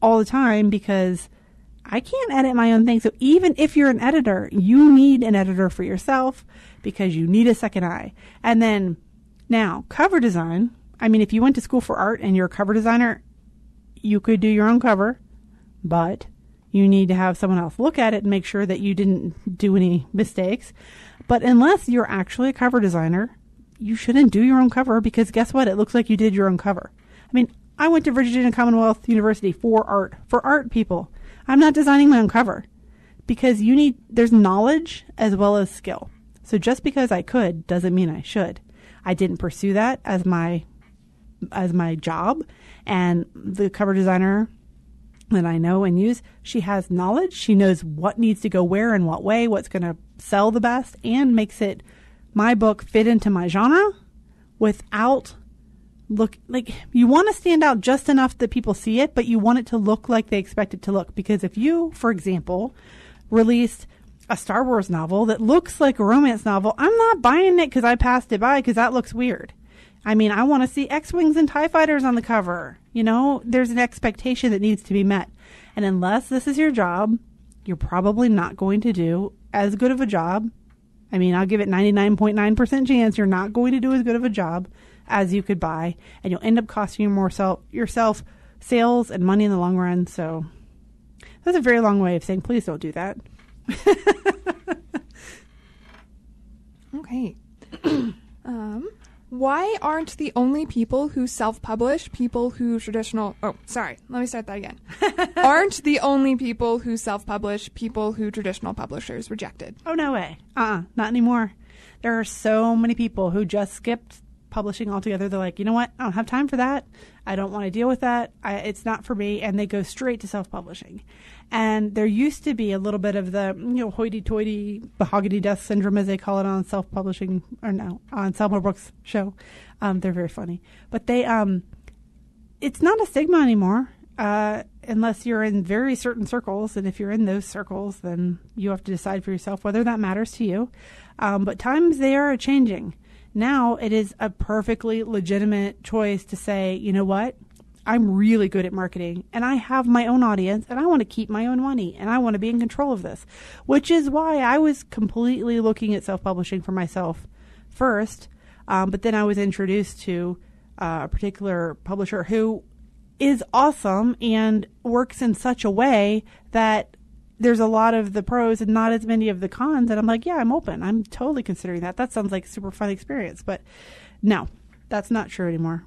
all the time because I can't edit my own thing. So even if you're an editor, you need an editor for yourself because you need a second eye. And then now cover design. I mean, if you went to school for art and you're a cover designer, you could do your own cover, but you need to have someone else look at it and make sure that you didn't do any mistakes. But unless you're actually a cover designer, you shouldn't do your own cover because guess what? It looks like you did your own cover. I mean, I went to Virginia Commonwealth University for art, for art people. I'm not designing my own cover because you need, there's knowledge as well as skill. So just because I could doesn't mean I should. I didn't pursue that as my, as my job. And the cover designer that I know and use, she has knowledge. She knows what needs to go where and what way, what's going to sell the best, and makes it my book fit into my genre without look like you want to stand out just enough that people see it, but you want it to look like they expect it to look. Because if you, for example, released a Star Wars novel that looks like a romance novel, I'm not buying it because I passed it by because that looks weird. I mean, I want to see X Wings and TIE Fighters on the cover. You know, there's an expectation that needs to be met. And unless this is your job, you're probably not going to do as good of a job. I mean, I'll give it 99.9% chance you're not going to do as good of a job as you could buy, and you'll end up costing you more self, yourself sales and money in the long run. So That's a very long way of saying please don't do that. *laughs* Okay. *clears throat* um, why aren't the only people who self-publish people who traditional? Oh, sorry. Let me start that again. *laughs* aren't the only people who self-publish people who traditional publishers rejected? Oh no way. Uh uh not anymore. There are so many people who just skipped publishing altogether. They're like, you know what? I don't have time for that. I don't want to deal with that. I, it's not for me. And they go straight to self publishing. And there used to be a little bit of the, you know, hoity toity mahogany death syndrome, as they call it on self publishing, or no, on Selma Brooks' show. Um, they're very funny. But they, um, it's not a stigma anymore. Uh, unless you're in very certain circles, and if you're in those circles, then you have to decide for yourself whether that matters to you. Um, but times they are changing. Now it is a perfectly legitimate choice to say, you know what? I'm really good at marketing and I have my own audience and I want to keep my own money and I want to be in control of this, which is why I was completely looking at self publishing for myself first. Um, but then I was introduced to uh, a particular publisher who is awesome and works in such a way that there's a lot of the pros and not as many of the cons. And I'm like, yeah, I'm open. I'm totally considering that. That sounds like a super fun experience. But no, that's not true anymore.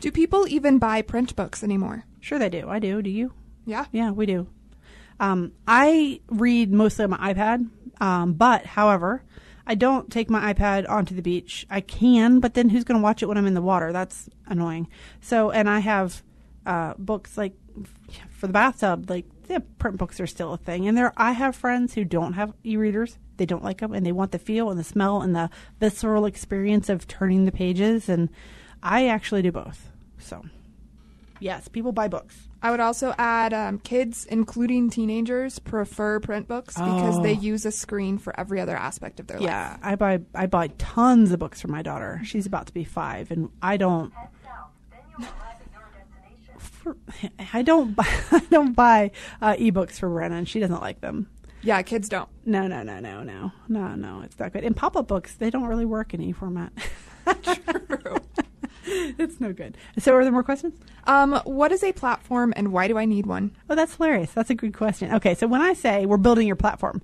Do people even buy print books anymore? Sure, they do. I do. Do you? Yeah. Yeah, we do. Um, I read mostly on my iPad, um, but however, I don't take my iPad onto the beach. I can, but then who's going to watch it when I'm in the water? That's annoying. So, and I have uh, books like for the bathtub, like yeah, print books are still a thing. And there, I have friends who don't have e-readers. They don't like them, and they want the feel and the smell and the visceral experience of turning the pages. And I actually do both. So, yes, people buy books. I would also add um, kids, including teenagers, prefer print books because Oh. they use a screen for every other aspect of their life. Yeah, I buy I buy tons of books for my daughter. She's about to be five, and I don't. For, I don't buy *laughs* I don't buy uh, ebooks for Brennan. She doesn't like them. Yeah, kids don't. No, no, no, no, no, no, no. It's not good. And pop up books they don't really work in e format. True. *laughs* it's no good. So, are there more questions? Um, what is a platform and why do I need one? Oh, that's hilarious. That's a good question. Okay, so when I say we're building your platform,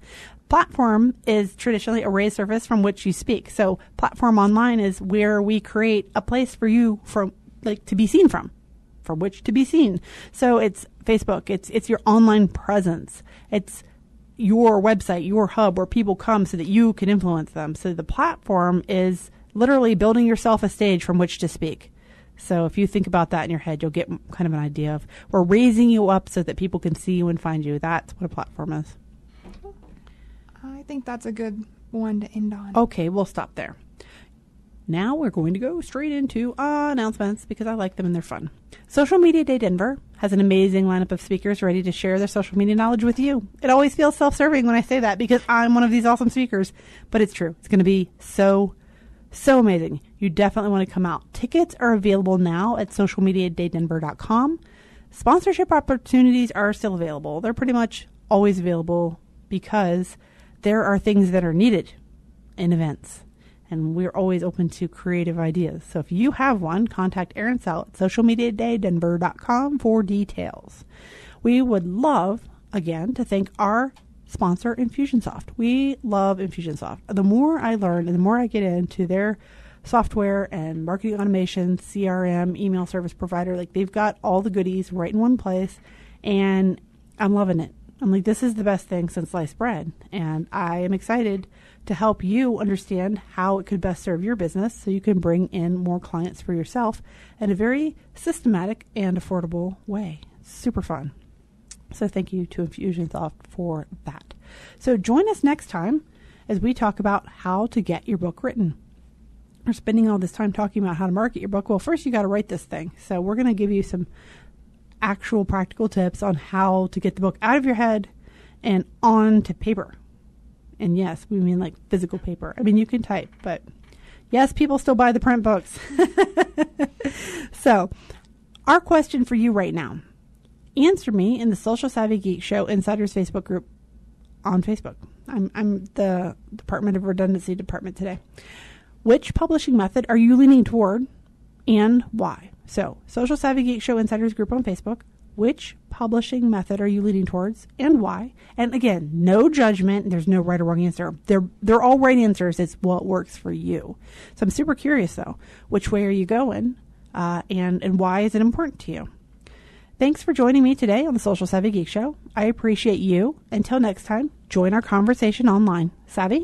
platform is traditionally a raised surface from which you speak. So platform online is where we create a place for you from like to be seen from, from which to be seen. So it's Facebook. It's it's your online presence. It's your website, your hub where people come so that you can influence them. So the platform is literally building yourself a stage from which to speak. So if you think about that in your head, you'll get kind of an idea of we're raising you up so that people can see you and find you. That's what a platform is. I think that's a good one to end on. Okay, we'll stop there. Now we're going to go straight into uh, announcements because I like them and they're fun. Social Media Day Denver has an amazing lineup of speakers ready to share their social media knowledge with you. It always feels self serving when I say that because I'm one of these awesome speakers, but it's true. It's going to be so, so amazing. You definitely want to come out. Tickets are available now at socialmediadaydenver.com. Sponsorship opportunities are still available. They're pretty much always available because there are things that are needed in events. And we're always open to creative ideas. So if you have one, contact Aaron Sell at socialmediadaydenver.com for details. We would love, again, to thank our sponsor, Infusionsoft. We love Infusionsoft. The more I learn and the more I get into their software and marketing automation, CRM, email service provider, like they've got all the goodies right in one place. And I'm loving it. I'm like, this is the best thing since sliced bread. And I am excited to help you understand how it could best serve your business so you can bring in more clients for yourself in a very systematic and affordable way. Super fun. So thank you to Infusionsoft for that. So join us next time as we talk about how to get your book written. We're spending all this time talking about how to market your book. Well, first you got to write this thing. So we're going to give you some actual practical tips on how to get the book out of your head and onto paper. And yes, we mean like physical paper. I mean, you can type, but yes, people still buy the print books. *laughs* so, our question for you right now answer me in the Social Savvy Geek Show Insiders Facebook group on Facebook. I'm, I'm the Department of Redundancy department today. Which publishing method are you leaning toward and why? So, Social Savvy Geek Show Insiders group on Facebook. Which publishing method are you leaning towards and why? And again, no judgment. There's no right or wrong answer. They're, they're all right answers. It's what works for you. So I'm super curious though. Which way are you going? Uh, and, and why is it important to you? Thanks for joining me today on the Social Savvy Geek Show. I appreciate you. Until next time, join our conversation online. Savvy?